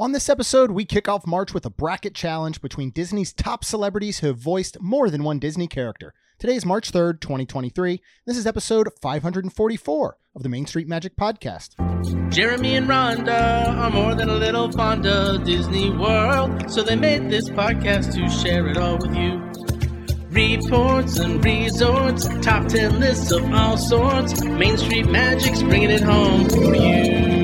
On this episode, we kick off March with a bracket challenge between Disney's top celebrities who have voiced more than one Disney character. Today is March 3rd, 2023. This is episode 544 of the Main Street Magic Podcast. Jeremy and Rhonda are more than a little fond of Disney World, so they made this podcast to share it all with you. Reports and resorts, top 10 lists of all sorts. Main Street Magic's bringing it home for you.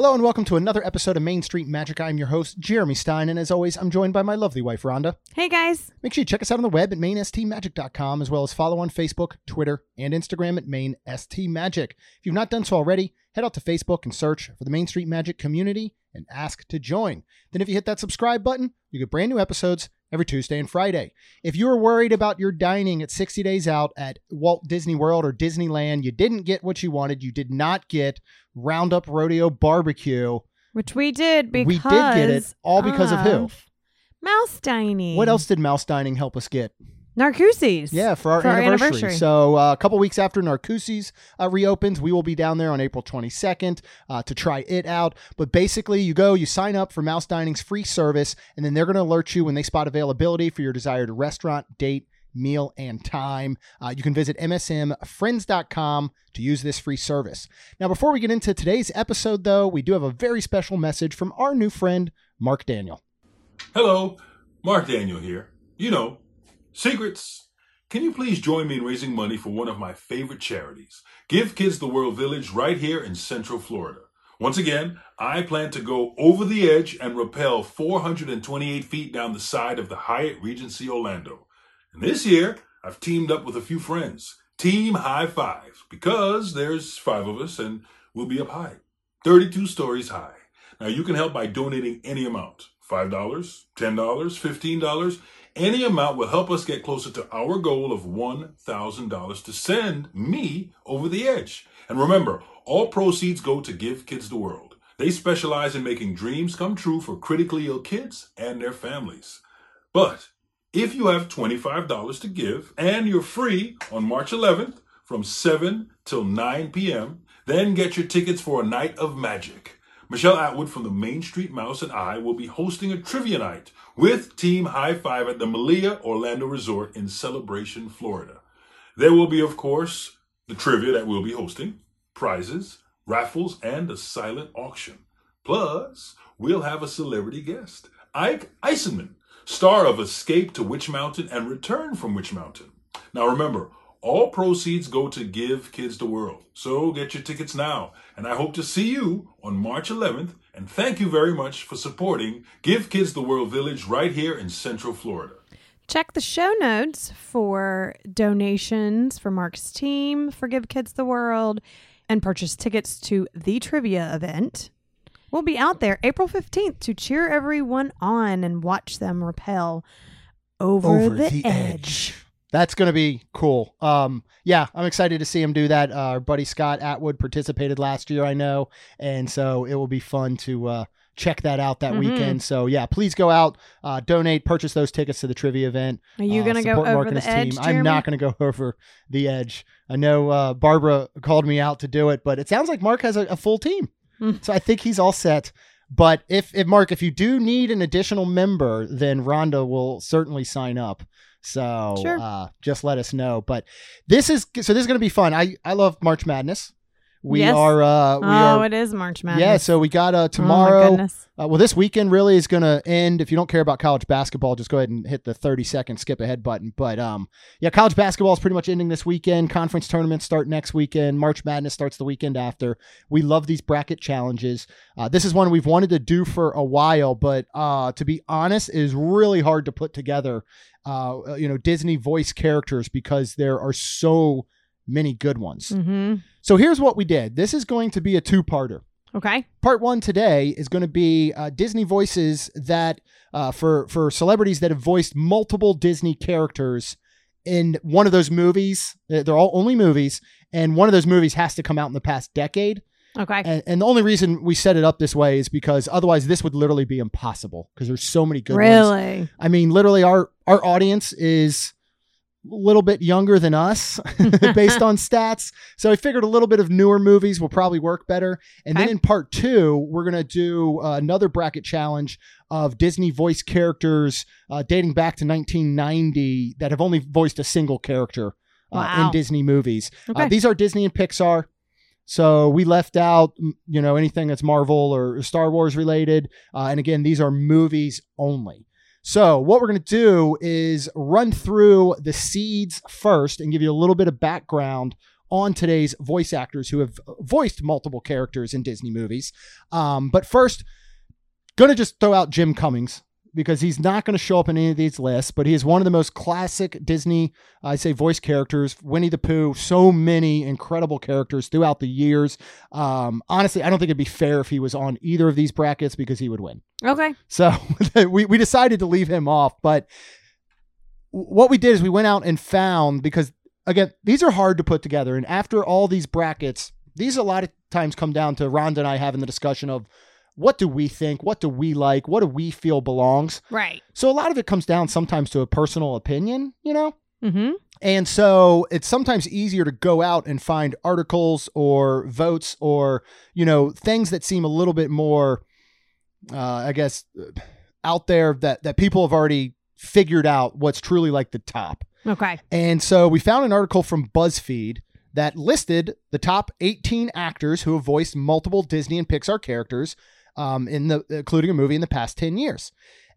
Hello and welcome to another episode of Main Street Magic. I'm your host, Jeremy Stein, and as always, I'm joined by my lovely wife, Rhonda. Hey guys. Make sure you check us out on the web at mainstmagic.com, as well as follow on Facebook, Twitter, and Instagram at mainstmagic. If you've not done so already, head out to Facebook and search for the Main Street Magic community and ask to join. Then if you hit that subscribe button, you get brand new episodes every Tuesday and Friday. If you are worried about your dining at 60 days out at Walt Disney World or Disneyland, you didn't get what you wanted, you did not get Roundup Rodeo Barbecue. Which we did because We did get it, all because of who? Mouse dining. What else did Mouse Dining help us get? Narcoossee's. Yeah, for our, For our anniversary. anniversary. So uh, a couple weeks after Narcoossee's uh, reopens, we will be down there on April 22nd uh, to try it out. But basically, you go, you sign up for Mouse Dining's free service, and then they're going to alert you when they spot availability for your desired restaurant, date, meal, and time. Uh, you can visit msmfriends.com to use this free service. Now, before we get into today's episode, though, we do have a very special message from our new friend, Mark Daniel. Hello, Mark Daniel here. You know, secrets. Can you please join me in raising money for one of my favorite charities, Give Kids the World Village, right here in Central Florida? Once again, I plan to go over the edge and rappel 428 feet down the side of the Hyatt Regency Orlando. And this year, I've teamed up with a few friends. Team High Five, because there's five of us and we'll be up high, 32 stories high. Now you can help by donating any amount. $5, $10, $15, any amount will help us get closer to our goal of $1,000 to send me over the edge. And remember, all proceeds go to Give Kids the World. They specialize in making dreams come true for critically ill kids and their families. But if you have $25 to give and you're free on March 11th from 7 till 9 p.m., then get your tickets for a night of magic. Michelle Atwood from the Main Street Mouse and I will be hosting a trivia night with Team High Five at the Melia Orlando Resort in Celebration, Florida. There will be, of course, the trivia that we'll be hosting, prizes, raffles, and a silent auction. Plus, we'll have a celebrity guest, Ike Eisenmann, star of Escape to Witch Mountain and Return from Witch Mountain. Now remember, all proceeds go to Give Kids the World. So get your tickets now. And I hope to see you on March 11th. And thank you very much for supporting Give Kids the World Village right here in Central Florida. Check the show notes for donations for Mark's team for Give Kids the World and purchase tickets to the trivia event. We'll be out there April 15th to cheer everyone on and watch them repel over, the, edge. That's going to be cool. Um, yeah, I'm excited to see him do that. Uh, our buddy Scott Atwood participated last year, I know, and so it will be fun to uh, check that out that Mhm. weekend. So yeah, please go out, uh, donate, purchase those tickets to the trivia event. Are you uh, going to go Mark over and the his edge, team. I'm not going to go over the edge. I know uh, Barbara called me out to do it, but it sounds like Mark has a, a full team, Mm. so I think he's all set. But if, if Mark, if you do need an additional member, then Rhonda will certainly sign up. So Sure. uh, just let us know. But this is so this is going to be fun. I I love March Madness. We Yes. are uh, we oh, are it is March Madness. yeah. So we got uh, Oh, my tomorrow. goodness. Uh, well, this weekend really is going to end. If you don't care about college basketball, just go ahead and hit the 30 second skip ahead button. But um, yeah, college basketball is pretty much ending this weekend. Conference tournaments start next weekend. March Madness starts the weekend after. We love these bracket challenges. Uh, this is one we've wanted to do for a while, but uh, to be honest, it is really hard to put together. Uh, you know, Disney voice characters because there are so many good ones. hmm So here's what we did. This is going to be a two-parter Okay. part one today is going to be uh, Disney voices that uh, for for celebrities that have voiced multiple Disney characters in one of those movies. Uh, They're all only movies, and one of those movies has to come out in the past decade. Okay. And, and the only reason we set it up this way is because otherwise this would literally be impossible because there's so many good ones. really? I mean, literally, our our audience is little bit younger than us based on stats. So I figured a little bit of newer movies will probably work better. And then in part two, we're going to do uh, another bracket challenge of Disney voice characters uh, dating back to 1990 that have only voiced a single character uh, in Disney movies. Uh, Okay. these are Disney and Pixar. So we left out, you know, anything that's Marvel or Star Wars related. Uh, and again, these are movies only. So what we're going to do is run through the seeds first and give you a little bit of background on today's voice actors who have voiced multiple characters in Disney movies. Um, but first, going to just throw out Jim Cummings because he's not going to show up in any of these lists, but he is one of the most classic Disney, I say, voice characters. Winnie the Pooh, so many incredible characters throughout the years. Um, honestly, I don't think it'd be fair if he was on either of these brackets because he would win. Okay. So we, we decided to leave him off. But what we did is we went out and found, because again, these are hard to put together. And after all these brackets, these a lot of times come down to Rhonda and I having the discussion of what do we think? What do we like? What do we feel belongs? Right. So a lot of it comes down sometimes to a personal opinion, you know? Mm-hmm. And so it's sometimes easier to go out and find articles or votes or, you know, things that seem a little bit more, uh, I guess, uh, out there that, that people have already figured out what's truly like the top. Okay. And so we found an article from BuzzFeed that listed the top 18 actors who have voiced multiple Disney and Pixar characters, um, in the including a movie in the past 10 years,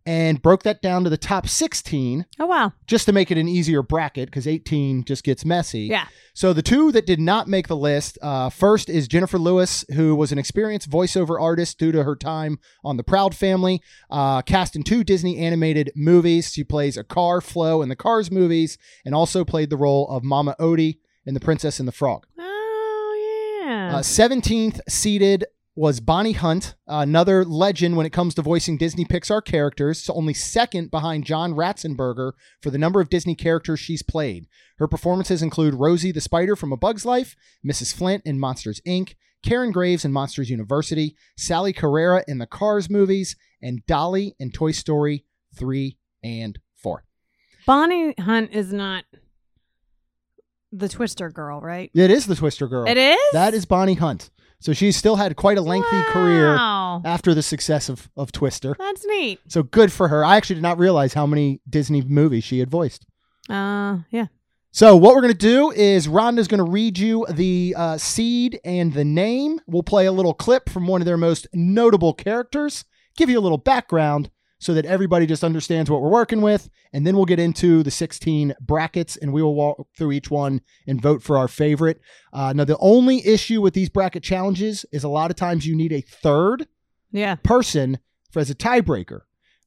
and broke that down to the top 16 Oh wow. just to make it an easier bracket because 18 just gets messy. Yeah. So the two that did not make the list, uh, first is Jennifer Lewis, who was an experienced voiceover artist due to her time on The Proud Family, uh, cast in two Disney animated movies. She plays a car, Flo, in the Cars movies, and also played the role of Mama Odie in The Princess and the Frog. Oh yeah. Uh, 17th seeded was Bonnie Hunt, another legend when it comes to voicing Disney Pixar characters, so only second behind John Ratzenberger for the number of Disney characters she's played. Her performances include Rosie the Spider from A Bug's Life, Mrs. Flint in Monsters Inc., Karen Graves in Monsters University, Sally Carrera in the Cars movies, and Dolly in Toy Story 3 and 4. Bonnie Hunt is not the Twister girl, right? It is the Twister Girl. It is. That is Bonnie Hunt. So she's still had quite a lengthy career after the success of, of Twister. That's neat. So good for her. I actually did not realize how many Disney movies she had voiced. Uh, yeah. So what we're going to do is Rhonda's going to read you the uh, seed and the name. We'll play a little clip from one of their most notable characters, give you a little background so that everybody just understands what we're working with, and then we'll get into the 16 brackets and we will walk through each one and vote for our favorite. Uh, now, the only issue with these bracket challenges is a lot of times you need a third Yeah. person for as a tiebreaker.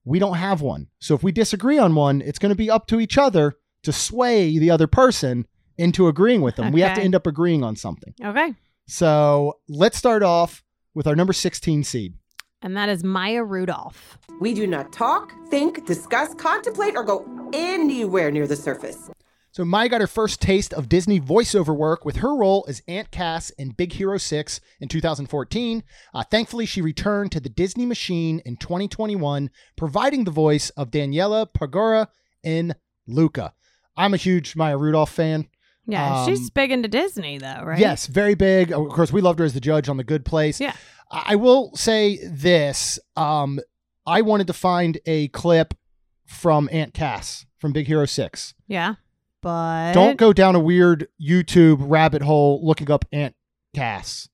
We don't have one. So if we disagree on one, it's going to be up to each other to sway the other person into agreeing with them. We have to end up agreeing on something. Okay. So let's start off with our number 16 seed. And that is Maya Rudolph. We do not talk, think, discuss, contemplate, or go anywhere near the surface. So Maya got her first taste of Disney voiceover work with her role as Aunt Cass in Big Hero 6 in 2014. Uh, thankfully, she returned to the Disney machine in 2021, providing the voice of Daniela Paguro in Luca. I'm a huge Maya Rudolph fan. Yeah, Um, she's big into Disney though, right? Yes, very big. Of course, we loved her as the judge on The Good Place. Yeah. I will say this. Um, I wanted to find a clip from Aunt Cass from Big Hero 6. Yeah. But Don't go down a weird YouTube rabbit hole looking up Aunt Cass.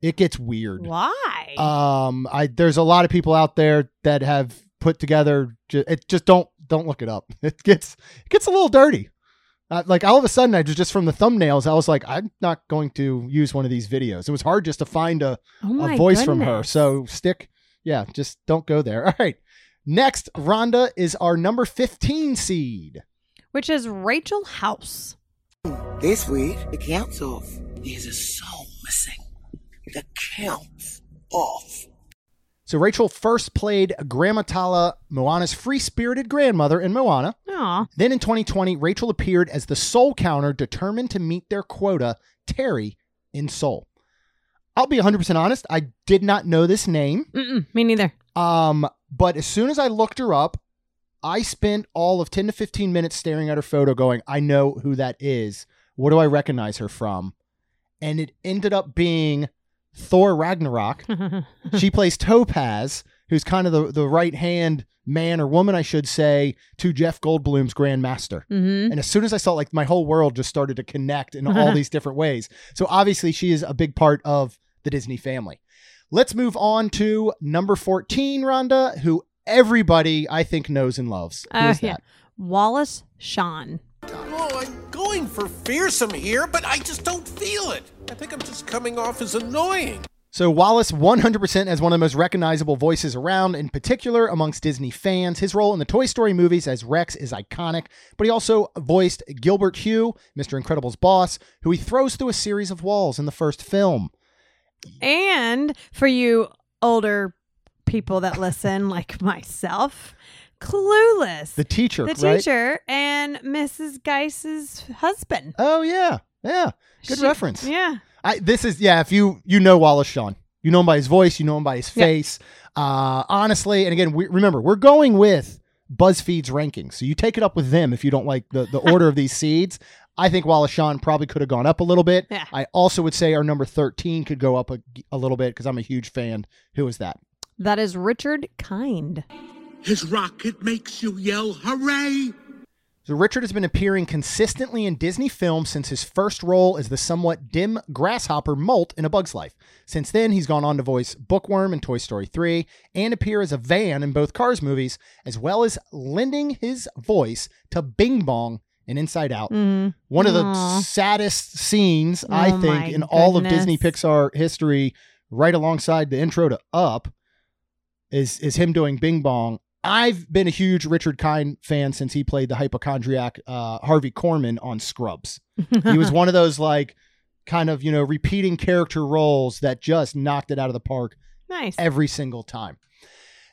It gets weird. Why? Um, I there's a lot of people out there that have put together. It just don't don't look it up. It gets it gets a little dirty. Uh, like all of a sudden, I just just from the thumbnails, I was like, I'm not going to use one of these videos. It was hard just to find a, oh a my voice from her. So stick, yeah, just don't go there. All right. Next, Rhonda is our number 15 seed. which is Rachel House. This week, the count's off. There's a soul missing. The count's off. So Rachel first played Grandma Tala, Moana's free-spirited grandmother in Moana. Aw. Then in 2020, Rachel appeared as the soul counter determined to meet their quota, Terry, in Soul. I'll be 100% honest, I did not know this name. Mm-mm, me neither. Um, but as soon as I looked her up, I spent all of 10 to 15 minutes staring at her photo going, I know who that is. What do I recognize her from? And it ended up being Thor Ragnarok. she plays Topaz, who's kind of the, the right hand man or woman, I should say, to Jeff Goldblum's Grandmaster. hmm And as soon as I saw, like, my whole world just started to connect in all these different ways. So obviously, she is a big part of the Disney family. Let's move on to number 14, Rhonda, who everybody I think knows and loves. Who is yeah. that? Wallace Shawn. Going for fearsome here, but I just don't feel it. I think I'm just coming off as annoying. So Wallace 100% as one of the most recognizable voices around, in particular amongst Disney fans. His role in the Toy Story movies as Rex is iconic, but he also voiced Gilbert Huph, Mr. Incredible's boss, who he throws through a series of walls in the first film. And for you older people that listen, like myself, Clueless. The teacher, the right? teacher and Mrs. Geist's husband. Oh yeah, yeah. Good She- reference. Yeah. I, this is yeah. If you you know Wallace Shawn, you know him by his voice, you know him by his Yeah. face. Uh, honestly, and again, we, remember we're going with BuzzFeed's rankings, so you take it up with them if you don't like the the order of these seeds. I think Wallace Shawn probably could have gone up a little bit. Yeah. I also would say our number thirteen could go up a, a little bit because I'm a huge fan. Who is that? That is Richard Kind. His rocket makes you yell, hooray! So Richard has been appearing consistently in Disney films since his first role as the somewhat dim grasshopper Molt in A Bug's Life. Since then, he's gone on to voice Bookworm in Toy Story 3 and appear as a van in both Cars movies, as well as lending his voice to Bing Bong in Inside Out. Mm. One of the Aw. saddest scenes, I Oh think, my in all of. Disney Pixar history, right alongside the intro to Up, is is him doing Bing Bong. I've been a huge Richard Kind fan since he played the hypochondriac uh, Harvey Corman on Scrubs. He was one of those like kind of you know repeating character roles that just knocked it out of the park nice. every single time.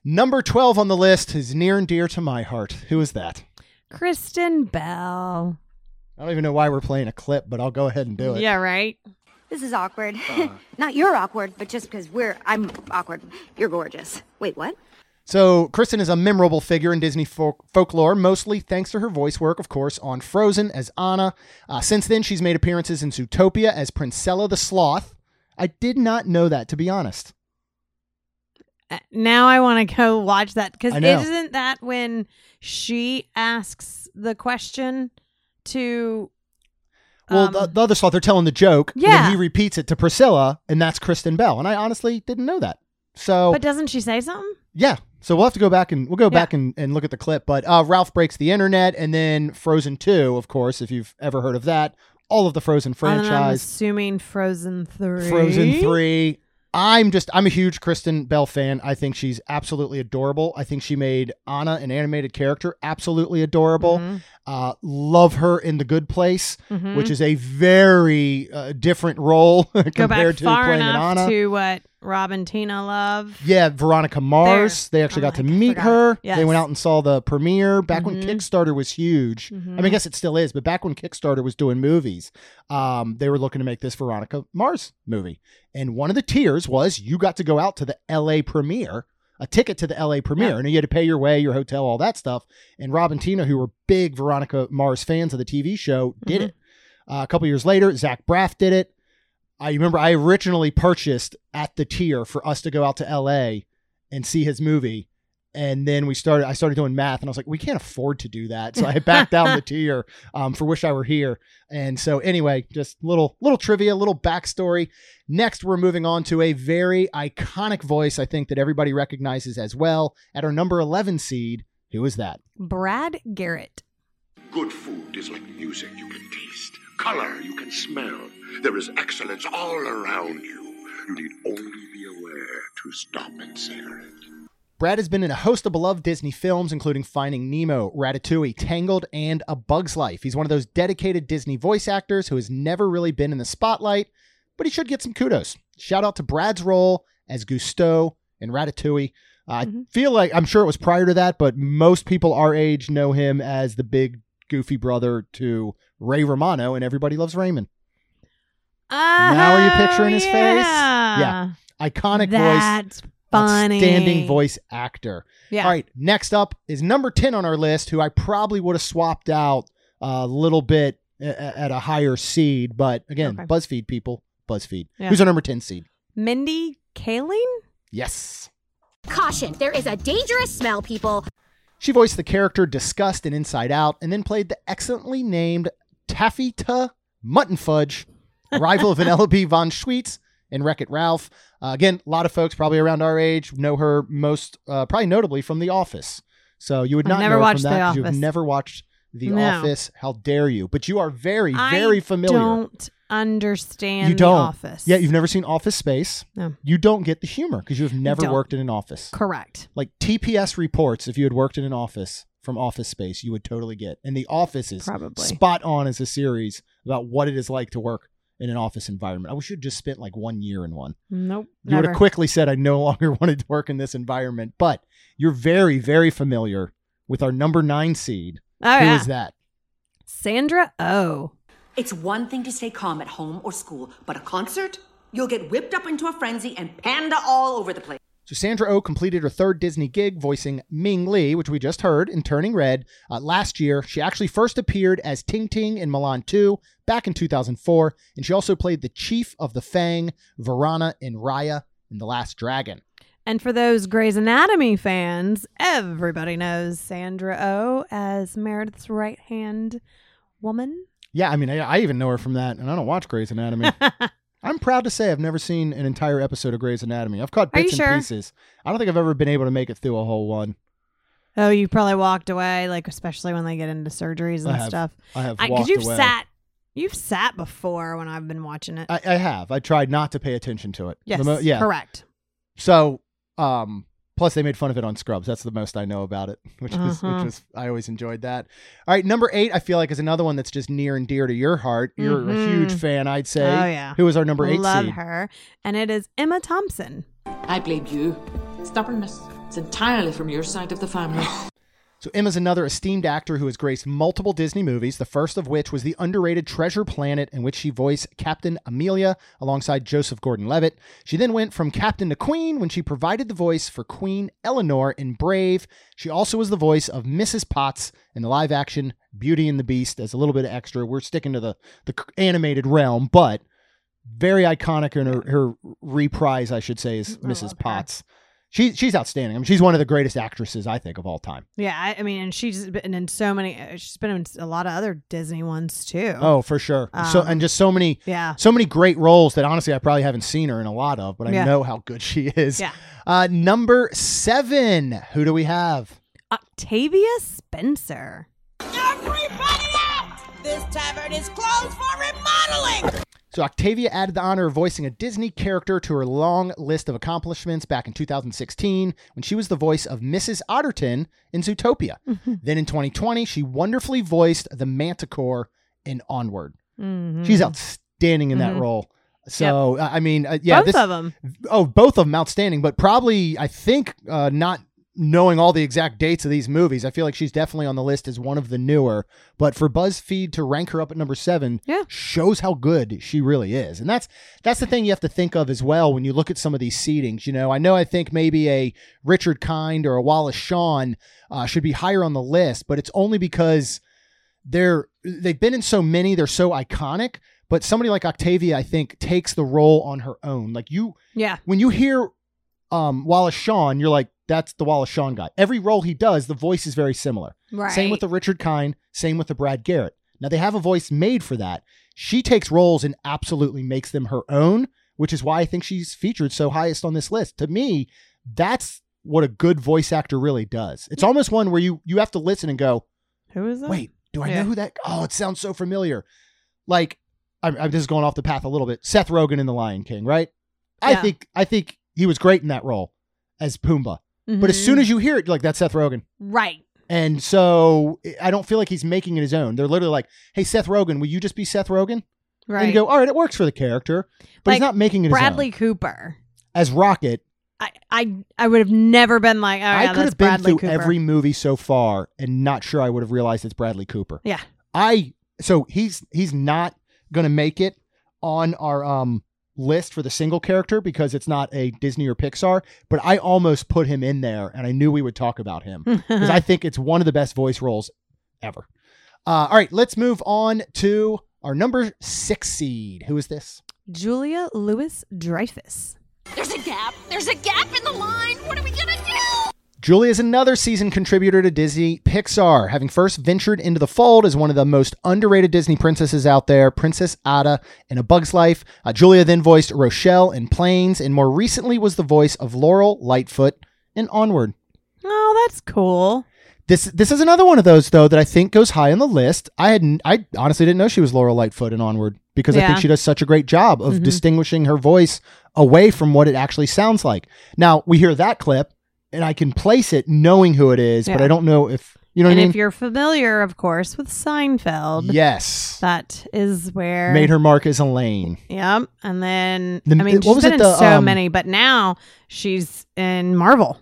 Number twelve on the list is near and dear to my heart. Who is that? Kristen Bell. I don't even know why we're playing a clip, but I'll go ahead and do it. Yeah, right. This is awkward. Not you're awkward, but just because we're I'm awkward. You're gorgeous. Wait, what? So, Kristen is a memorable figure in Disney folk- folklore, mostly thanks to her voice work, of course, on Frozen as Anna. Uh, since then, she's made appearances in Zootopia as Priscilla the Sloth. I did not know that, to be honest. Uh, Now I want to go watch that because isn't that when she asks the question to? Well, um, the, the other sloth, they're telling the joke. and Yeah. he repeats it to Priscilla, and that's Kristen Bell. And I honestly didn't know that. So, but doesn't she say something? Yeah. So we'll have to go back and we'll go Yeah. back and, and look at the clip. But uh, Ralph breaks the internet, and then Frozen 2, of course, if you've ever heard of that. All of the Frozen And I'm franchise. assuming Frozen three. Frozen 3. I'm just I'm a huge Kristen Bell fan. I think she's absolutely adorable. I think she made Anna an animated character absolutely adorable. Mhm. Uh, love her in The Good Place, Mhm. which is a very uh, different role Go compared back to playing Anna. to what Rob and Tina love. yeah, Veronica Mars. They actually I'm got to I meet her. Yes. They went out and saw the premiere back when Mhm. Kickstarter was huge. I mean, I Mhm. guess it still is, but back when Kickstarter was doing movies, um, they were looking to make this Veronica Mars movie. And one of the tiers was you got to go out to the LA premiere, a ticket to the LA premiere, Yeah. and you had to pay your way, your hotel, all that stuff. And Rob and Tina, who were big Veronica Mars fans of the TV show, did Mhm. it. Uh, a couple years later, Zach Braff did it. I remember I originally purchased at the tier for us to go out to LA and see his movie. And then we started, I started doing math and I was like, we can't afford to do that. So I backed down the tier um, for Wish I Were Here. And so anyway, just little, little trivia, little backstory. Next, we're moving on to a very iconic voice, I think that everybody recognizes as well. At our number 11 seed, who is that? Brad Garrett. Good food is like music you can taste, color you can smell. There is excellence all around you. You need only be aware to stop and savor it. Brad has been in a host of beloved Disney films, including Finding Nemo, Ratatouille, Tangled, and A Bug's Life. He's one of those dedicated Disney voice actors who has never really been in the spotlight, but he should get some kudos. Shout out to Brad's role as Gusteau in Ratatouille. I Mhm. feel like I'm sure it was prior to that, but most people our age know him as the big goofy brother to Ray Romano, and everybody loves Raymond. now are you picturing his face? yeah. Yeah. Iconic voice. That's funny. outstanding voice actor. Yeah. All right, next up is number 10 on our list, who I probably would have swapped out a little bit a- a- at a higher seed. But again, Okay. BuzzFeed people, BuzzFeed. Yeah. Who's our number 10 seed? Mindy Kaling? Yes. Caution, there is a dangerous smell, people. She voiced the character Disgust in Inside Out and then played the excellently named Taffeta Mutton Fudge, rival of Vanellope von Schweetz in Wreck It Ralph. Uh, again, a lot of folks probably around our age know her most, uh, probably notably from The Office. So you would I've not never know watched from that you've never watched The No. Office. How dare you? But you are very, very familiar. I familiar. don't understand you don't. The Office. Yeah, you've never seen Office Space. No. You don't get the humor because you have never don't. worked in an office. Correct. Like TPS reports, if you had worked in an office from Office Space, you would totally get. And The Office is Probably. spot on as a series about what it is like to work in an office environment. I wish you'd just spent like one year in one. Nope. You would have quickly said, I no longer wanted to work in this environment. But you're very, very familiar with our number nine seed. Oh, Who yeah. is that? Sandra Oh. It's one thing to stay calm at home or school, but a concert? You'll get whipped up into a frenzy and panda all over the place. So Sandra Oh completed her third Disney gig voicing Ming Lee, which we just heard in Turning Red uh, last year. She actually first appeared as Ting Ting in Mulan 2 back in 2004, and she also played the chief of the Fang, Virana, in Raya in The Last Dragon. And for those Grey's Anatomy fans, everybody knows Sandra Oh as Meredith's right hand woman. Yeah, I mean, I, I even know her from that, and I don't watch Grey's Anatomy. I'm proud to say I've never seen an entire episode of Grey's Anatomy. I've caught Are bits and sure? pieces. I don't think I've ever been able to make it through a whole one. Oh, you probably walked away, like especially when they get into surgeries and I have. stuff. I have Because you've away. sat, you've sat before when I've been watching it. I, I have. I tried not to pay attention to it. The yes, mo- yeah. correct. So, um, plus they made fun of it on Scrubs. That's the most I know about it, which was Uh-huh. which was I always enjoyed that. All right, number eight, I feel like is another one that's just near and dear to your heart. You're a huge Mhm. fan, I'd say. Oh yeah. Who is our number eight Love seed? her, and it is Emma Thompson. I blame you. Stubbornness. It's entirely from your side of the family. So Emma's another esteemed actor who has graced multiple Disney movies, the first of which was the underrated Treasure Planet, in which she voiced Captain Amelia alongside Joseph Gordon-Levitt. She then went from Captain to Queen when she provided the voice for Queen Elinor in Brave. She also was the voice of Mrs. Potts in the live-action Beauty and the Beast as a little bit of extra. We're sticking to the the animated realm, but very iconic in her, her reprise, I should say, is Mrs. Potts. She, she's outstanding. I mean, she's one of the greatest actresses, I think, of all time. Yeah, I, I mean, and she's been in so many. uh, She's been in a lot of other Disney ones too. Oh, for sure. so Um, and just so many, yeah. so many great roles that honestly I probably haven't seen her in a lot of, but I Yeah. know how good she is. Yeah. Uh, number seven. Who do we have? Octavia Spencer. Everybody out! This tavern is closed for remodeling. So Octavia added the honor of voicing a Disney character to her long list of accomplishments back in 2016 when she was the voice of Mrs. Otterton in Zootopia. then in 2020, she wonderfully voiced the Manticore in Onward. Mhm. She's outstanding in that Mhm. role. So I I mean, uh, yeah, Both this, them. Oh, both of them outstanding, but probably I think uh, not knowing all the exact dates of these movies. I feel like she's definitely on the list as one of the newer. But for BuzzFeed to rank her up at number seven, yeah. shows how good she really is, and that's that's the thing you have to think of as well when you look at some of these seedings. You know, I know I think maybe a Richard Kind or a Wallace Shawn uh, should be higher on the list, but it's only because they're they've been in so many, they're so iconic. But somebody like Octavia, I think, takes the role on her own. Like you, Yeah. when you hear um, Wallace Shawn, you're like, that's the Wallace Shawn guy. Every role he does, the voice is very similar. Right. Same with the Richard Kind, same with the Brad Garrett. Now they have a voice made for that. She takes roles and absolutely makes them her own, which is why I think she's featured so highest on this list. To me, that's what a good voice actor really does. It's almost one where you you have to listen and go, Who is that? Wait, do I Yeah. know who that? Oh, it sounds so familiar. Like I'm, I'm just going off the path a little bit. Seth Rogen in The Lion King, right? I think I think he was great in that role as Pumbaa. But as soon Mhm. as you hear it, you're like that's Seth Rogen. Right. And so I don't feel like he's making it his own. They're literally like, "Hey, Seth Rogen, will you just be Seth Rogen?" Right. And you go, "All right, it works for the character," but Like he's not making it Bradley his own. Cooper. As Rocket, I, I I would have never been like, oh, I yeah, could have been Bradley through Cooper. every movie so far and not sure I would have realized it's Bradley Cooper. Yeah. I so he's he's not gonna make it on our um list for the single character because it's not a Disney or Pixar, but I almost put him in there and I knew we would talk about him because I think it's one of the best voice roles ever. Uh, all right, let's move on to our number six seed. Who is this? Julia Louis Dreyfus. There's a gap. There's a gap in the line. What are we gonna do? Julia is another season contributor to Disney Pixar, having first ventured into the fold as one of the most underrated Disney princesses out there, Princess Atta in A Bug's Life. Uh, Julia then voiced Rochelle in Planes, and more recently was the voice of Laurel Lightfoot in Onward. Oh, that's cool. This this is another one of those though that I think goes high on the list. I had I honestly didn't know she was Laurel Lightfoot in Onward because I think she does such a great job of Mhm. distinguishing her voice away from what it actually sounds like. Now we hear that clip and I can place it knowing who it is, but I don't know if you know what and I mean. if you're familiar, of course, with Seinfeld, yes, that is where made her mark as Elaine. Yep. And then The- I mean, what she's was been it, in the, so um, many, but now she's in Marvel.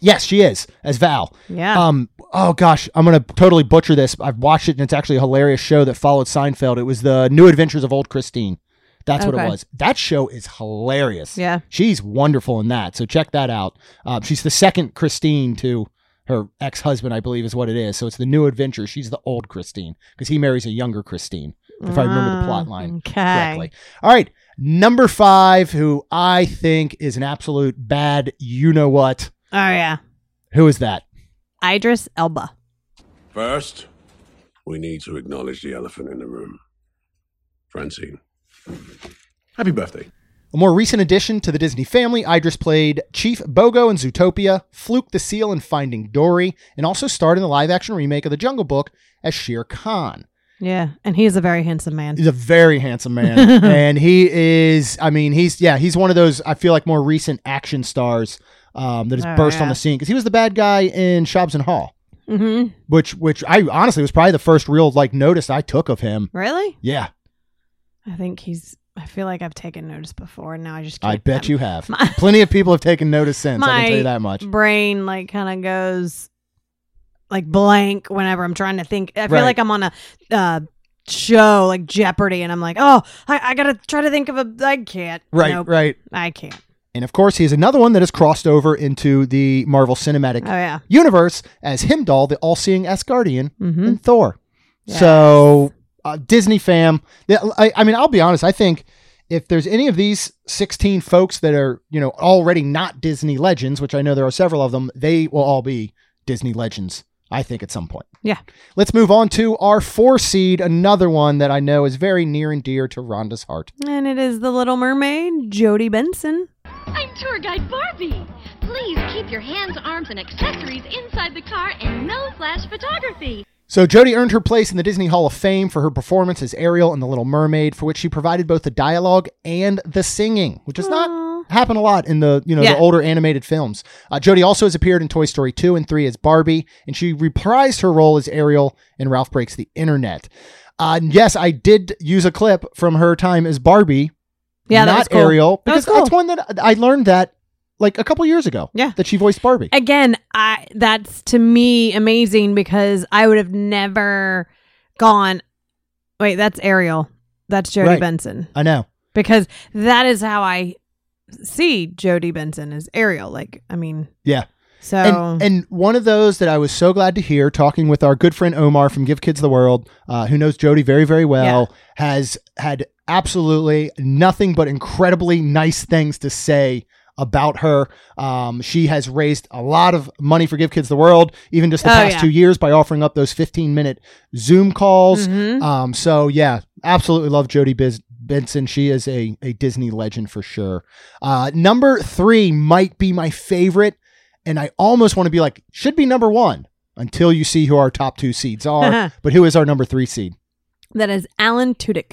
Yes, she is as Val. Yeah. Um. Oh gosh, I'm gonna totally butcher this. I've watched it, and it's actually a hilarious show that followed Seinfeld. It was the New Adventures of Old Christine. That's what it Okay. was. That show is hilarious. Yeah. she's wonderful in that. So check that out. Uh, she's the second Christine to her ex-husband, I believe, is what it is. So it's the New Adventure. She's the old Christine because he marries a younger Christine, if I remember the plot Ah, line okay. correctly. All right, number five, who I think is an absolute bad. You know what? Oh yeah. Who is that? Idris Elba. First, we need to acknowledge the elephant in the room. Francine. Happy birthday. A more recent addition to the Disney family, Idris played Chief Bogo in Zootopia, Fluke the Seal in Finding Dory, and also starred in the live action remake of The Jungle Book as Shere Khan. Yeah, and he is a very handsome man. He's a very handsome man. and he is, I mean, he's, yeah, he's one of those, I feel like, more recent action stars um, that has Oh, burst on the scene because he was the bad guy in Hobbs and Shaw. Mm-hmm. Which, which I honestly was probably the first real like notice I took of him. Really? Yeah, I think he's. I feel like I've taken notice before, and now I just. I bet I'm- you have. My, Plenty of people have taken notice since. I can tell you that much. brain like kind of goes like blank whenever I'm trying to think. I feel Right. like I'm on a uh, show like Jeopardy, and I'm like, oh, I, I gotta try to think of a. I can't. Right, Nope. right. I can't. And of course, he's another one that has crossed over into the Marvel Cinematic Oh yeah. Universe as Heimdall, the all-seeing Asgardian Mhm. in Thor. So, uh, Disney fam, I, I mean, I'll be honest. I think if there's any of these 16 folks that are, you know, already not Disney legends, which I know there are several of them, they will all be Disney legends. I think at some point. Yeah. Let's move on to our four seed, another one that I know is very near and dear to Rhonda's heart. And it is the Little Mermaid, Jodi Benson. I'm tour guide Barbie. Please keep your hands, arms, and accessories inside the car and no flash photography. So Jodi earned her place in the Disney Hall of Fame for her performance as Ariel in The Little Mermaid, for which she provided both the dialogue and the singing, which does not happen a lot in the you know Yeah. the older animated films. Uh, Jodi also has appeared in Toy Story 2 and 3 as Barbie, and she reprised her role as Ariel in Ralph Breaks the Internet. Uh, and yes, I did use a clip from her time as Barbie, Yeah, that not cool. Ariel, That was because that's one that I learned that like a couple years ago. Yeah. that she voiced Barbie. Again, I that's to me amazing because I would have never gone. Wait, that's Ariel. That's Jodi Right. Benson. I know. Because that is how I see Jodi Benson as Ariel. Like, I mean, Yeah. so And, and one of those that I was so glad to hear, talking with our good friend Omar from Give Kids the World, uh, who knows Jodi very, very well, has had absolutely nothing but incredibly nice things to say about her. Um, she has raised a lot of money for Give Kids the World, even just the Oh, past yeah. two years by offering up those 15 minute Zoom calls. Mhm. Um, so yeah, absolutely love Jodi Biz- Benson. She is a, a Disney legend for sure. Uh, number three might be my favorite, and I almost want to be like, should be number one until you see who our top two seeds are. but who is our number three seed? that is Alan Tudyk.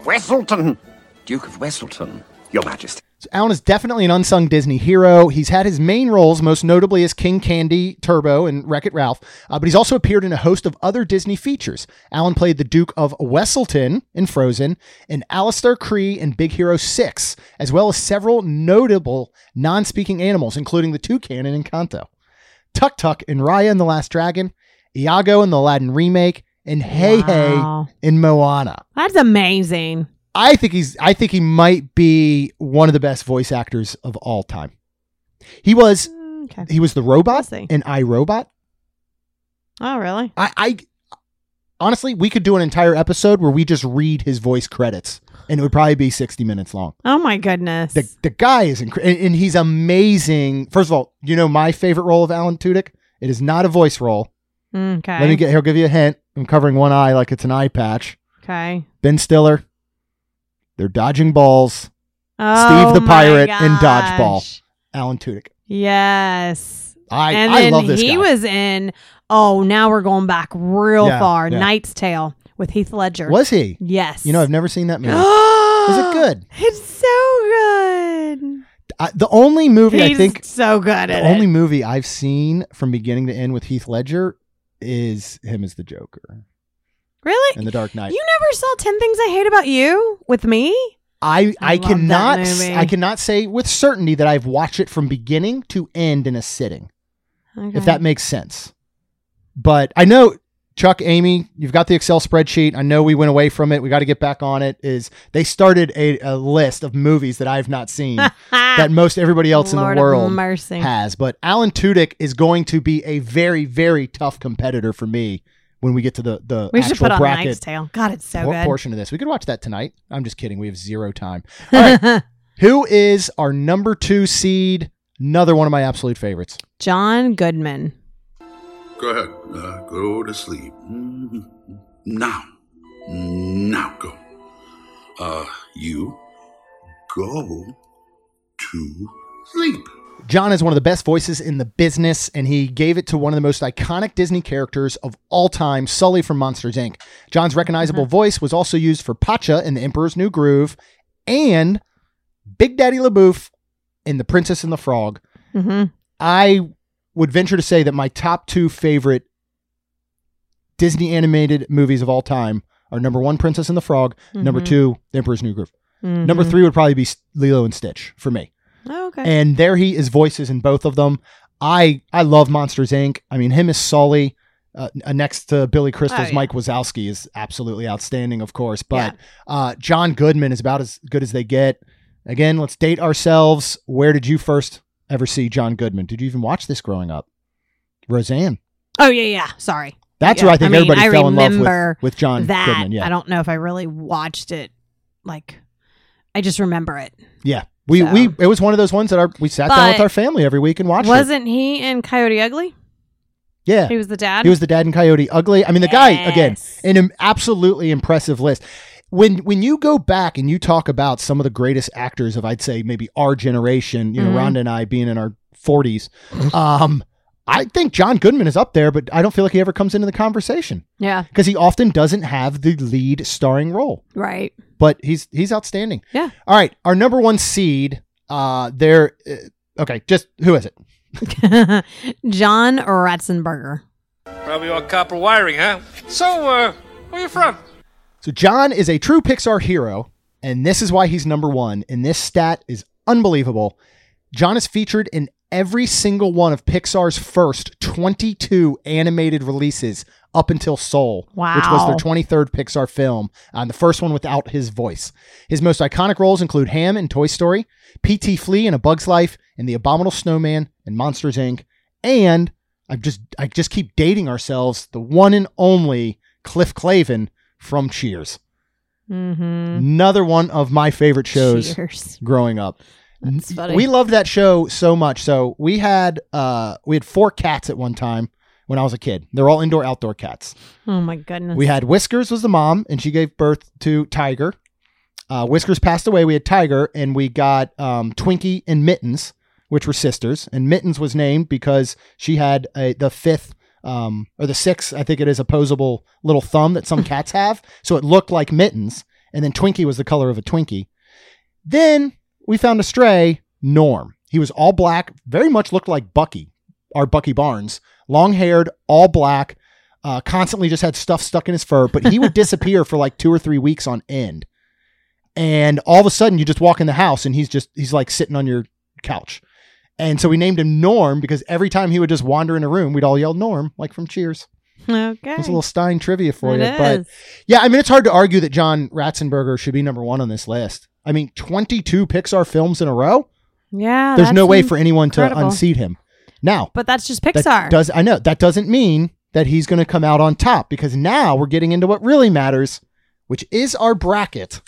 Weselton! Duke of Weselton, Your Majesty. So Alan is definitely an unsung Disney hero. He's had his main roles, most notably as King Candy Turbo and Wreck It Ralph, uh, but he's also appeared in a host of other Disney features. Alan played the Duke of Weselton in Frozen, and Alistair Krei in Big Hero 6, as well as several notable non speaking animals, including the toucan in Encanto, Tuk Tuk in Raya and the Last Dragon, Iago in the Aladdin remake, and Hey Wow. Hey in Moana. That's amazing. I think he's I think he might be one of the best voice actors of all time. He was mm, Okay. he was the robot in iRobot. Oh, really? I, I honestly we could do an entire episode where we just read his voice credits and it would probably be 60 minutes long. Oh my goodness. The the guy is incredible and, and he's amazing. First of all, you know my favorite role of Alan Tudyk? It is not a voice role. Mm, okay. Let me get he'll give you a hint. I'm covering one eye like it's an eye patch. Okay. Ben Stiller. They're dodging balls. Oh, Steve the oh my pirate in dodgeball. Alan Tudyk. Yes. I and I love this he guy. was in. Oh, now we're going back real Yeah, far. yeah. Knight's Tale with Heath Ledger. Was he? Yes. You know, I've never seen that movie. Is it good? It's so good. I, the only movie He's I think so good the only it. movie I've seen from beginning to end with Heath Ledger is him as the Joker Really? in The Dark Knight. You never saw Ten Things I Hate About You with me? I I I, cannot. I cannot say with certainty that I've watched it from beginning to end in a sitting. Okay. If that makes sense. But I know Chuck, Amy, you've got the Excel spreadsheet. I know we went away from it. We got to get back on it. Is they started a, a list of movies that I've not seen that most everybody else Lord in the world mercy. has. But Alan Tudyk is going to be a very, very tough competitor for me when we get to the the we should actual put on bracket Knight's Tale. God, it's so por- good. portion of this. We could watch that tonight. I'm just kidding. We have zero time. All right. Who is our number two seed? Another one of my absolute favorites. John Goodman. Go ahead. Uh, go to sleep. Now. Now go. Uh, you go to sleep. John is one of the best voices in the business, and he gave it to one of the most iconic Disney characters of all time, Sully from Monsters Inc. John's recognizable voice was also used for Pacha in The Emperor's New Groove and Big Daddy La Bouff in The Princess and the Frog. Mm-hmm. I would venture to say that my top two favorite Disney animated movies of all time are number one, Princess and the Frog, number Mhm. two, The Emperor's New Groove. Number Mhm. three would probably be Lilo and Stitch for me Oh, okay. and there he is voices in both of them. I I love Monsters Inc. I mean, him as Sully uh, next to Billy Crystal's Oh, yeah. Mike Wazowski is absolutely outstanding, of course. But uh, John Goodman is about as good as they get. Again, let's date ourselves. Where did you first ever see John Goodman? Did you even watch this growing up? Roseanne. oh yeah, yeah. Sorry. That's Yeah, where I think mean, everybody I fell in love with, with John that. Goodman. Yeah, I don't know if I really watched it. Like, I just remember it. yeah. We So- we it was one of those ones that our, we sat down with our family every week and watched. Wasn't he in Coyote Ugly? Yeah. He was the dad. He was the dad in Coyote Ugly. I mean, the guy again, an absolutely impressive list. When when you go back and you talk about some of the greatest actors of I'd say maybe our generation, you know, Mhm. Rhonda and I being in our forties, um, I think John Goodman is up there, but I don't feel like he ever comes into the conversation Yeah. because he often doesn't have the lead starring role. Right. But he's he's outstanding. Yeah. All right, our number one seed. Uh, there. Uh, okay, just who is it? John Ratzenberger. Probably all copper wiring, huh? So, uh, where are you from? So John is a true Pixar hero, and this is why he's number one. And this stat is unbelievable. John is featured in every single one of Pixar's first 22 animated releases up until Soul, which was their 23rd Pixar film, and the first one without his voice. His most iconic roles include Ham in Toy Story, P.T. Flea in A Bug's Life, and The Abominable Snowman and Monsters Inc. And I just I just keep dating ourselves, the one and only Cliff Clavin from Cheers. Mm-hmm. Another one of my favorite shows Cheers. growing up. That's funny. We loved that show so much. So we had uh we had four cats at one time when I was a kid. They're all indoor outdoor cats. Oh my goodness. We had Whiskers was the mom, and she gave birth to Tiger. Uh, Whiskers passed away. We had Tiger, and we got um, Twinkie and Mittens, which were sisters. And Mittens was named because she had a, the fifth um, or the sixth, I think it is, opposable little thumb that some cats have. So it looked like Mittens. And then Twinkie was the color of a Twinkie. Then we found a stray, Norm. He was all black, very much looked like Bucky, our Bucky Barnes, long haired, all black, uh, constantly just had stuff stuck in his fur, but he would disappear for like two or three weeks on end. And all of a sudden, you just walk in the house and he's just, he's like sitting on your couch. And so we named him Norm because every time he would just wander in a room, we'd all yell Norm, like from Cheers. Okay. That's a little Stein trivia for It you. But yeah, I mean, it's hard to argue that John Ratzenberger should be number one on this list. I mean, 22 Pixar films in a row. Yeah. There's no way for anyone to incredible. unseat him. Now, But that's just that Pixar. does I know that doesn't mean that he's going to come out on top because now we're getting into what really matters, which is our bracket.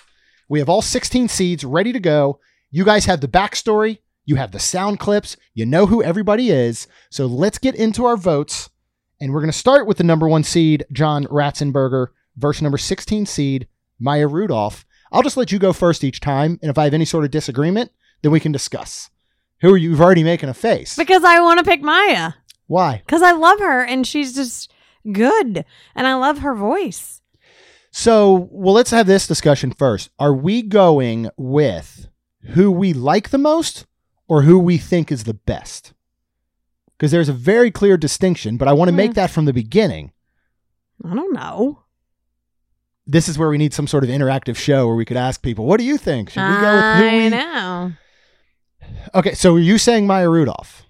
We have all 16 seeds ready to go. You guys have the backstory, you have the sound clips, you know who everybody is. So let's get into our votes. And we're going to start with the number one seed, John Ratzenberger, versus number 16 seed, Maya Rudolph. I'll just let you go first each time. And if I have any sort of disagreement, then we can discuss. Who are you? You've already making a face. because I want to pick Maya. Why? Because I love her and she's just good. And I love her voice. So, well, let's have this discussion first. Are we going with who we like the most or who we think is the best? Because there's a very clear distinction, but I want to make Hmm. that from the beginning. I don't know. This is where we need some sort of interactive show where we could ask people, what do you think? Should we go with I who we know. Okay, so are you saying Maya Rudolph?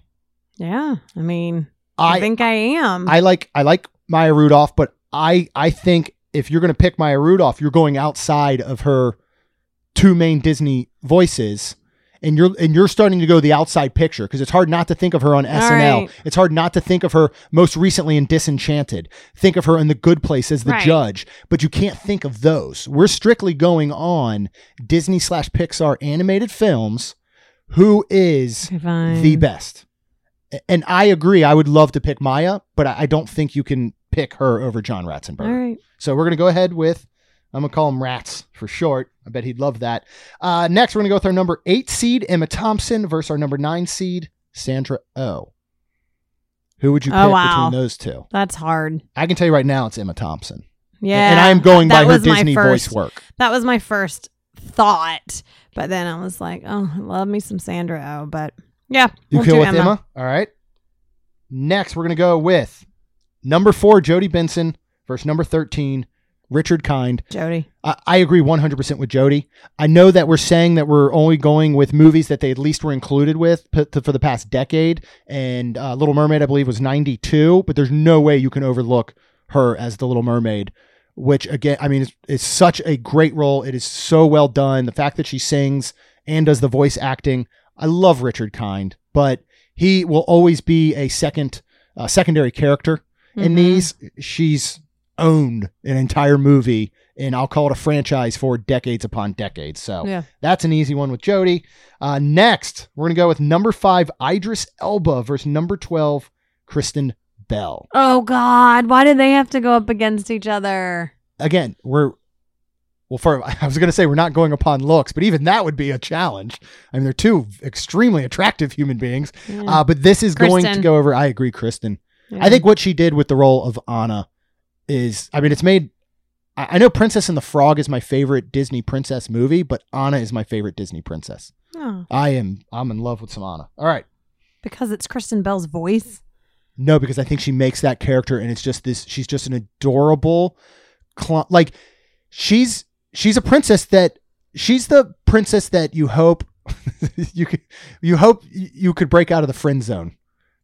Yeah. I mean, I, I- think I am. I like I like Maya Rudolph, but I I think if you're going to pick Maya Rudolph, you're going outside of her two main Disney voices. And you're and you're starting to go the outside picture because it's hard not to think of her on SNL. right. It's hard not to think of her most recently in Disenchanted. Think of her in The Good Place as the Right. judge, but you can't think of those. We're strictly going on Disney slash Pixar animated films. Who is fine. the best? And I agree. I would love to pick Maya, but I don't think you can pick her over John Ratzenberger. Right. So we're going to go ahead with, I'm going to call him Rats for short. I bet he'd love that. Uh, next, we're going to go with our number eight seed, Emma Thompson, versus our number nine seed, Sandra Oh. Who would you pick Oh, wow. between those two? That's hard. I can tell you right now, it's Emma Thompson. Yeah. And I am going by her Disney first- voice work. That was my first thought. But then I was like, oh, love me some Sandra Oh. But yeah. You we'll cool do with Emma. All right. Next, we're going to go with number four, Jodi Benson, versus number 13, Richard Kind. Jodi. I, I agree 100% with Jodi. I know that we're saying that we're only going with movies that they at least were included with p- to- for the past decade. And uh, Little Mermaid, I believe, was 92, but there's no way you can overlook her as the Little Mermaid, which, again, I mean, is, is such a great role. It is so well done. The fact that she sings and does the voice acting. I love Richard Kind, but he will always be a second, uh, secondary character in Mhm. these. She's owned an entire movie, and I'll call it a franchise for decades upon decades. So Yeah. that's an easy one with Jodi. Uh, next, we're gonna go with number five, Idris Elba versus number twelve, Kristen Bell. Oh God, why did they have to go up against each other? Again, we're well. For I was gonna say we're not going upon looks, but even that would be a challenge. I mean, they're two extremely attractive human beings. Yeah. Uh, but this is going to go over. I agree, Kristen. Yeah. I think what she did with the role of Anna is, I mean, it's made. I I know Princess and the Frog is my favorite Disney princess movie, but Anna is my favorite Disney princess. Oh, I am, I'm in love with some Anna. All right. because it's Kristen Bell's voice. No, because I think she makes that character, and it's just this. She's just an adorable, cl- like she's she's a princess that she's the princess that you hope you could you hope you could break out of the friend zone,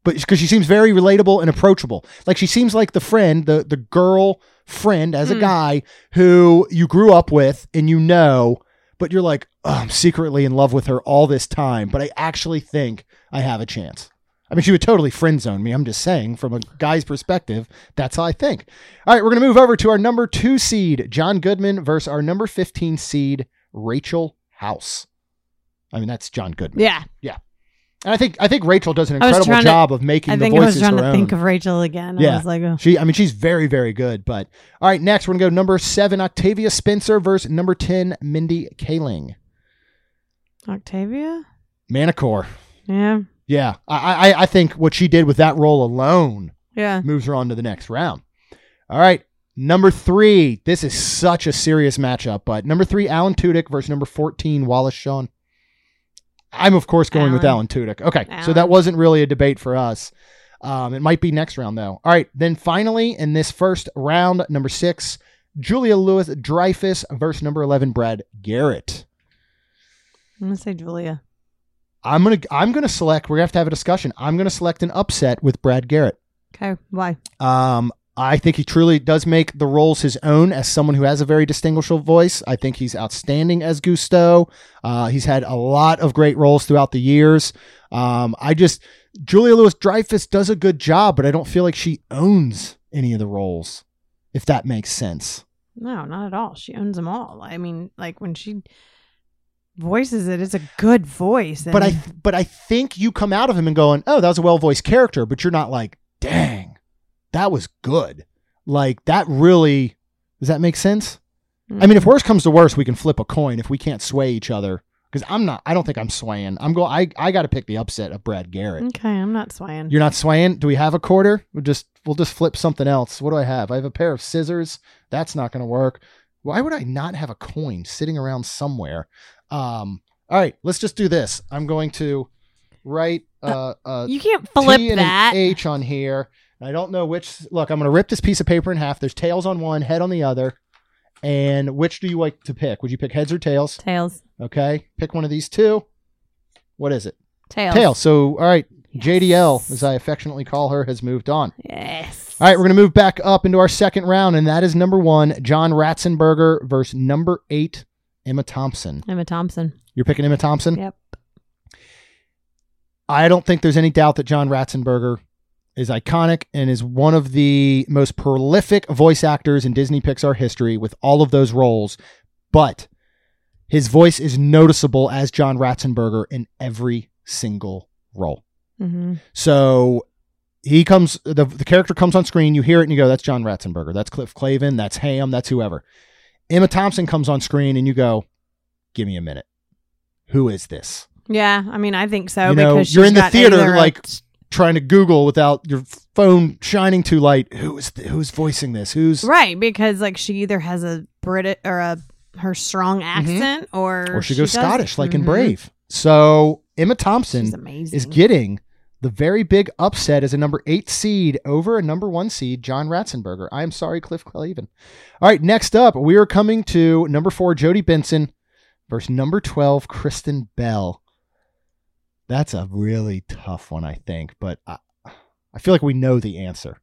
but because she seems very relatable and approachable. Like she seems like the friend, the the girl friend as a Hmm. guy who you grew up with and you know, but you're like, oh, I'm secretly in love with her all this time, but I actually think I have a chance. I mean, she would totally friend zone me. I'm just saying, from a guy's perspective, that's how I think. All right, we're going to move over to our number two seed, John Goodman, versus our number 15 seed, Rachel House. I mean, that's John Goodman. Yeah. Yeah. And I think I think Rachel does an incredible trying to- job of making. I the think I was trying to own. think of Rachel again. Yeah, I was like, oh. she. I mean, she's very, very good. But all right, next we're gonna go number seven, Octavia Spencer versus number ten, Mindy Kaling. Octavia. Manticore. Yeah. Yeah, I, I I think what she did with that role alone Yeah. moves her on to the next round. All right, number three. This is such a serious matchup, but number three, Alan Tudyk versus number fourteen, Wallace Shawn. I'm of course going with Alan Tudyk. Okay, so that wasn't really a debate for us. Um, it might be next round though. All right, then finally in this first round, number six, Julia Louis Dreyfus versus number eleven, Brad Garrett. I'm gonna say Julia. I'm gonna I'm gonna select. We're gonna have to have a discussion. I'm gonna select an upset with Brad Garrett. Okay. Why? Um, I think he truly does make the roles his own as someone who has a very distinguishable voice. I think he's outstanding as Gusteau. Uh, he's had a lot of great roles throughout the years. Um, I just, Julia Louis Dreyfus does a good job, but I don't feel like she owns any of the roles, if that makes sense. No, not at all. She owns them all. I mean, like when she voices it, it's a good voice. But I, but I think you come out of him and going, oh, that was a well voiced character, but you're not like, dang, that was good. Like that really, does that make sense? I mean, if worse comes to worse, we can flip a coin if we can't sway each other. Because I'm not, I don't think I'm swaying. I'm going, I, I got to pick the upset of Brad Garrett. okay, I'm not swaying. You're not swaying. Do we have a quarter? We'll just, we'll just flip something else. What do I have? I have a pair of scissors. That's not going to work. Why would I not have a coin sitting around somewhere? Um, all right, let's just do this. I'm going to write uh, uh you can't flip T and that. an H on here. I don't know which. Look, I'm going to rip this piece of paper in half. There's tails on one, head on the other. And which do you like to pick? Would you pick heads or tails? Tails. Okay, pick one of these two. What is it? Tails. Tails. So, all right, JDL, as I affectionately call her, has moved on. Yes. All right, we're going to move back up into our second round, and that is number one, John Ratzenberger versus number eight, Emma Thompson. Emma Thompson. You're picking Emma Thompson? Yep. I don't think there's any doubt that John Ratzenberger is iconic and is one of the most prolific voice actors in Disney Pixar history with all of those roles. But his voice is noticeable as John Ratzenberger in every single role. Mm-hmm. So he comes, the, the character comes on screen, you hear it and you go, that's John Ratzenberger, that's Cliff Clavin, that's Ham, that's whoever. Emma Thompson comes on screen and you go, give me a minute. Who is this? Yeah, I mean, I think so you know, because you're in the theater like trying to Google without your phone shining too light. Who is th- who's voicing this? Who's right because like she either has a Brit or a her strong accent or Mm-hmm. or she goes does- Scottish like in Mhm. Brave. So Emma Thompson is getting the very big upset as a number eight seed over a number one seed, John Ratzenberger. I am sorry, Cliff Clavin. All right, next up, we are coming to number four, Jodi Benson versus number 12, Kristen Bell. That's a really tough one, I think, but I, I feel like we know the answer.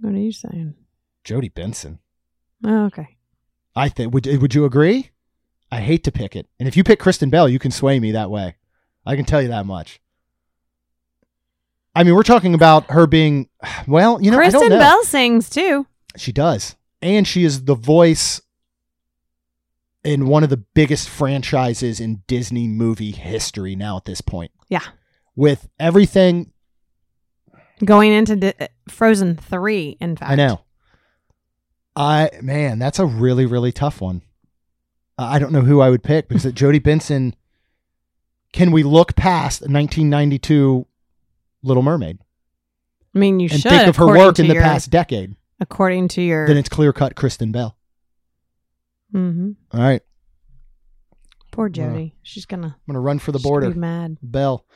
What are you saying? Jodi Benson. Oh, okay. I think would would you agree? I hate to pick it, and if you pick Kristen Bell, you can sway me that way. I can tell you that much. I mean, we're talking about her being well, you know, I Kristen don't know. Bell sings too. She does, and she is the voice in one of the biggest franchises in Disney movie history now at this point. Yeah. With everything, Going into di- Frozen three, in fact. I know. I man, that's a really really tough one. Uh, I don't know who I would pick because Jodi Benson. Can we look past 1992 Little Mermaid I mean, you and should think of her work in the your- past decade? according to your. Then it's clear cut Kristen Bell. Hmm All right, Poor Uh, She's gonna. I'm gonna run for the border. be mad. Bell.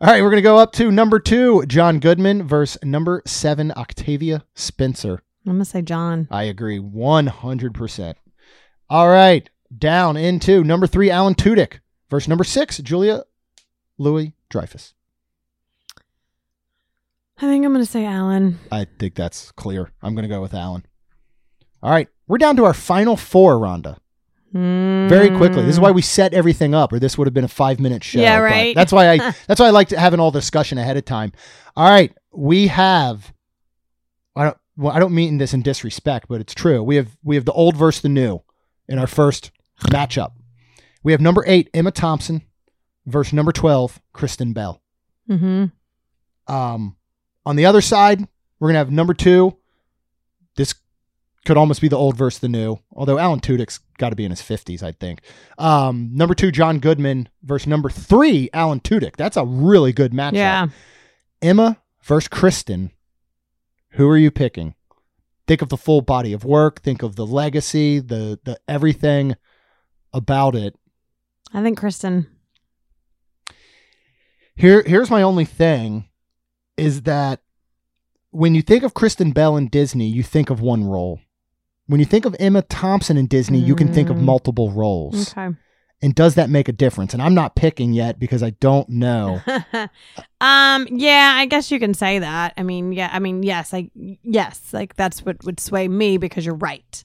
All right, we're gonna go up to number two, John Goodman versus number seven, Octavia Spencer. I'm gonna say John. I agree 100%. All right, down into number three, Alan Tudyk versus number six, Julia Louis Dreyfus. I think I'm gonna say Alan. I think that's clear. I'm going to go with Alan. All right, we're down to our final four, Rhonda. Very quickly. This is why we set everything up, or this would have been a five minute show. Yeah, right. That's why I. that's why I like to having all discussion ahead of time. All right, we have. I don't. Well, I don't mean this in disrespect, but it's true. We have we have the old versus the new in our first matchup. We have number eight Emma Thompson versus number twelve Kristen Bell. Mm-hmm. Um, on the other side, we're gonna have number two. This could almost be the old versus the new, although Alan Tudyk's got to be in his fifties, I think. Um, number two, John Goodman versus number three, Alan Tudyk. That's a really good matchup. Yeah. Emma versus Kristen. Who are you picking? Think of the full body of work. Think of the legacy, the the everything about it. I think Kristen. Here, here's my only thing is that when you think of Kristen Bell in Disney, you think of one role. When you think of Emma Thompson in Disney, you can think of Mm. multiple roles. Okay. And does that make a difference? And I'm not picking yet because I don't know. um, yeah, I guess you can say that. I mean, yeah, I mean, yes, I yes, like that's what would sway me because you're right.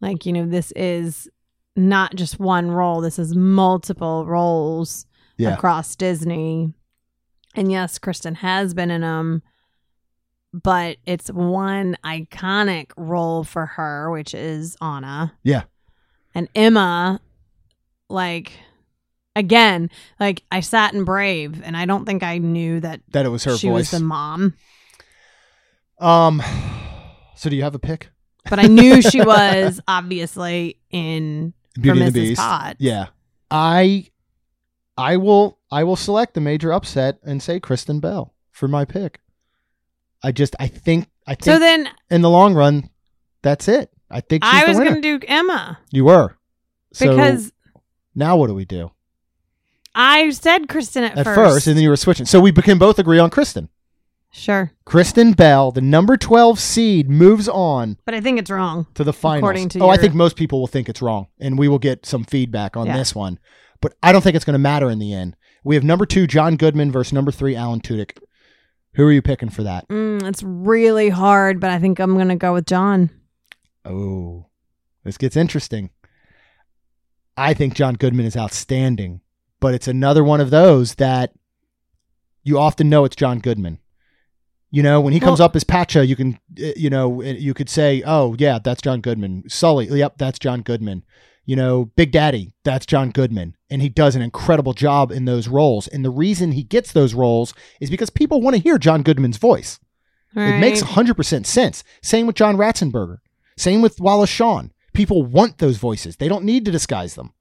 Like, you know, this is not just one role. This is multiple roles Yeah. across Disney. And yes, Kristen has been in them, but it's one iconic role for her, which is Anna. Yeah. And Emma, like, again, like I sat in Brave, and I don't think I knew that That it was her she voice. was the mom, Um, so do you have a pick? but I knew she was obviously in Beauty and the. Beast. Yeah. I I will I will select the major upset and say Kristen Bell for my pick. I just I think I think So then in the long run, that's it. I think she's I was going to do Emma You were. So because now what do we do? I said Kristen at, At first. first, and then you were switching. So we can both agree on Kristen. sure, Kristen Bell, the number 12 seed, moves on but I think it's wrong. to the finals. According to oh, I think most people will think it's wrong, and we will get some feedback on Yeah. this one. But I don't think it's going to matter in the end. We have number two, John Goodman, versus number three, Alan Tudyk. Who are you picking for that? Mm, it's really hard, but I think I'm going to go with John. Oh, this gets interesting. I think John Goodman is outstanding, but it's another one of those that you often know it's John Goodman. You know, when he comes Well- up as Pacha, you can, uh, you know, uh, you could say, "Oh, yeah, that's John Goodman." Sully, yep, that's John Goodman. You know, Big Daddy, that's John Goodman, and he does an incredible job in those roles. And the reason he gets those roles is because people want to hear John Goodman's voice. It makes Right. 100% sense. Same with John Ratzenberger. Same with Wallace Shawn. People want those voices. They don't need to disguise them.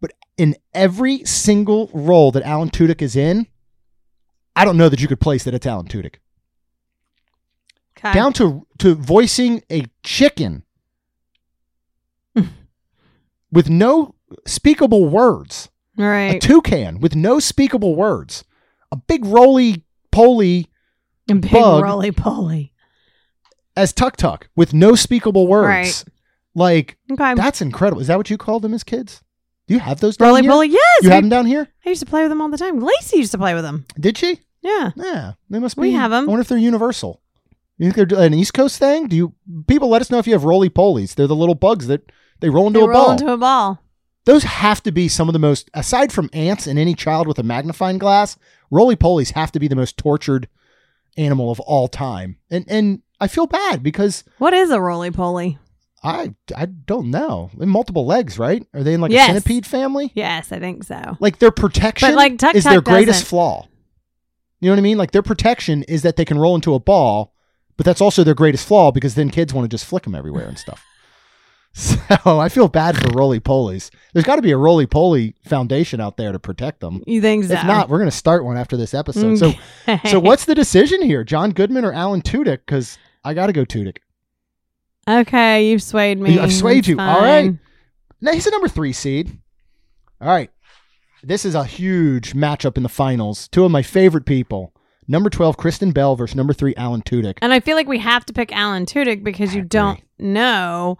But in every single role that Alan Tudyk is in, I don't know that you could place that it's Alan Tudyk. Okay. Down to to voicing a chicken with no speakable words. All A toucan with no speakable words. A big roly poly A big roly poly. as Tuk Tuk with no speakable words. Right. Like Okay. that's incredible. Is that what you called them as kids? Do you have those down Roly poly. Yes. You we- have them down here? I used to play with them all the time. Lacey used to play with them. Did she? Yeah. Yeah, they must be. We have 'em. I wonder if they're universal. You think they're an East Coast thing? Do you people let us know if you have roly polies? They're the little bugs that they roll into They a roll ball. into a ball. Those have to be some of the most, aside from ants and any child with a magnifying glass, roly polies have to be the most tortured animal of all time. And and I feel bad because What is a roly poly? I I don't know. Have multiple legs, right? Are they in like Yes. a centipede family? Yes, I think so. Like their protection But, like, Tuk is their Tuk greatest doesn't. flaw. You know what I mean? Like their protection is that they can roll into a ball, but that's also their greatest flaw because then kids want to just flick them everywhere and stuff. So I feel bad for roly polies. There's got to be a roly poly foundation out there to protect them. You think so? If not, we're going to start one after this episode. So, so what's the decision here, John Goodman or Alan Tudyk? Because I got to go Tudyk. Okay, you've swayed me. I've swayed you. All right. Now he's a number three seed. All right. This is a huge matchup in the finals. Two of my favorite people. Number 12, Kristen Bell versus number three, Alan Tudyk. And I feel like we have to pick Alan Tudyk because you don't know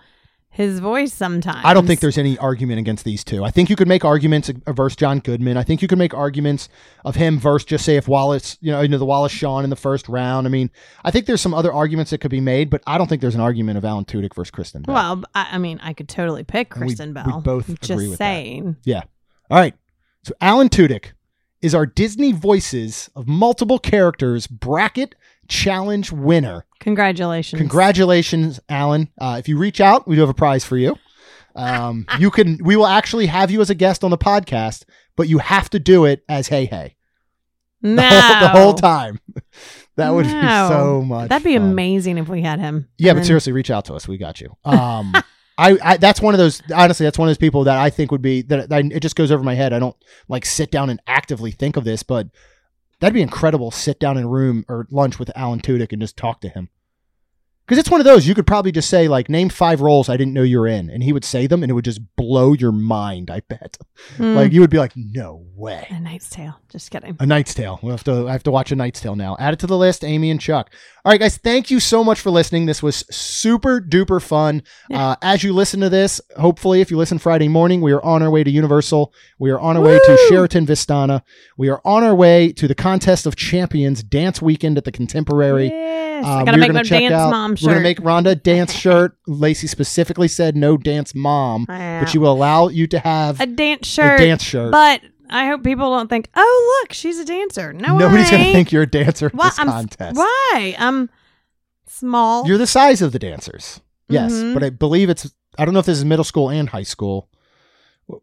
his voice sometimes. I don't think there's any argument against these two. I think you could make arguments versus John Goodman. I think you could make arguments of him versus just say if Wallace, you know, you know the Wallace Shawn in the first round. I mean, I think there's some other arguments that could be made, but I don't think there's an argument of Alan Tudyk versus Kristen Bell. Well, I, I mean, I could totally pick we- Kristen we Bell. both Just agree with that. saying. Yeah. All right. So Alan Tudyk is our Disney voices of multiple characters bracket challenge winner. Congratulations. Congratulations, Alan. Uh, if you reach out, we do have a prize for you. Um, you can. We will actually have you as a guest on the podcast, but you have to do it as Hey Hey No. the, whole, the whole time. that would be so much. That'd be fun. amazing if we had him. Yeah, And but then- seriously, reach out to us. We got you. Um, I, I that's one of those. Honestly, that's one of those people that I think would be that I, it just goes over my head. I don't like sit down and actively think of this, but that'd be incredible. Sit down in a room or lunch with Alan Tudyk and just talk to him. Because it's one of those you could probably just say like, name five roles I didn't know you were in, and he would say them, and it would just blow your mind. I bet. Hmm. Like you would be like, no way. A Knight's Tale. Just kidding. A Knight's Tale. We'll have to. I have to watch A Knight's Tale now. Add it to the list. Amy and Chuck. All right, guys. Thank you so much for listening. This was super duper fun. Uh, as you listen to this, hopefully, if you listen Friday morning, we are on our way to Universal. We are on our way to Sheraton Vistana. We are on our way to the Contest of Champions dance weekend at the Contemporary. Yes. Uh, I gotta make my dance out- mom We're gonna make Rhonda a dance shirt. Lacey specifically said no dance mom, but she will allow you to have a dance shirt. A dance shirt. But I hope people don't think, oh, look, she's a dancer. No, Nobody's I gonna think you're a dancer at Why? this I'm, contest. Why? I'm small. You're the size of the dancers. Yes, Mhm. but I believe it's. I don't know if this is middle school and high school.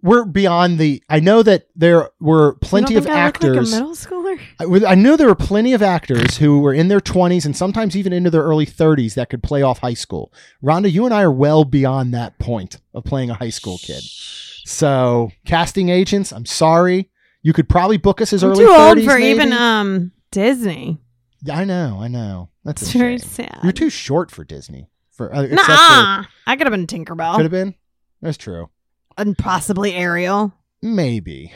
We're beyond the. I know that there were plenty of I like actors. a middle schooler. I, I knew there were plenty of actors who were in their 20s and sometimes even into their early 30s that could play off high school. Rhonda, you and I are well beyond that point of playing a high school kid. So, casting agents, I'm sorry. You could probably book us as I'm early too 30s. old for maybe. even um Disney. Yeah, I know, I know. That's a very shame. sad. You're too short for Disney. For uh, I could have been Tinkerbell. Could have been. That's true. and possibly Ariel. Maybe.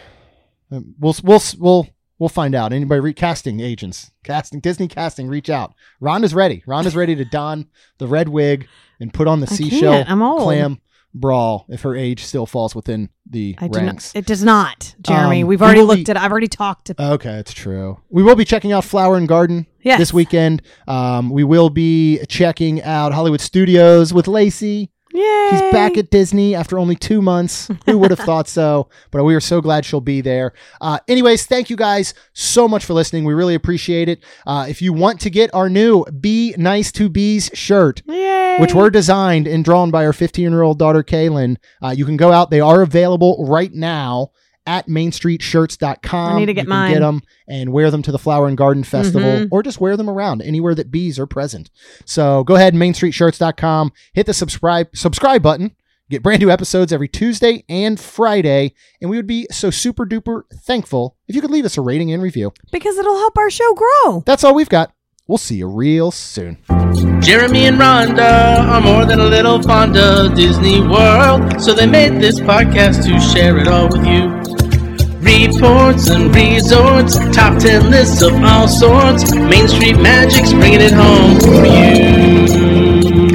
Um, We'll we'll we'll we'll find out. Anybody re- casting agents, casting Disney casting, reach out. Ron is ready. Ron is ready to don the red wig and put on the I seashell. I'm old. clam brawl if her age still falls within the I do ranks. not. It does not, Jeremy. Um, We've already looked be- at it. I've already talked to. Okay, it's true. We will be checking out Flower and Garden Yes. this weekend. Um, we will be checking out Hollywood Studios with Lacey. Yay! She's back at Disney after only two months. Who would have thought so? But we are so glad she'll be there. Uh, anyways, thank you guys so much for listening. We really appreciate it. Uh, if you want to get our new Be Nice to Bees shirt, which were designed and drawn by our 15 year old daughter, Kaylin, uh, you can go out. They are available right now at mainstreetshirts.com. I need to get you can mine. get them and wear them to the Flower and Garden Festival Mhm. or just wear them around anywhere that bees are present. So go ahead, mainstreetshirts.com, hit the subscribe subscribe button, get brand new episodes every Tuesday and Friday, and we would be so super duper thankful if you could leave us a rating and review. Because it'll help our show grow. That's all we've got. We'll see you real soon. Jeremy and Rhonda are more than a little fond of Disney World, so they made this podcast to share it all with you. Reports and resorts, top 10 lists of all sorts. Main Street Magic's bringing it home for you.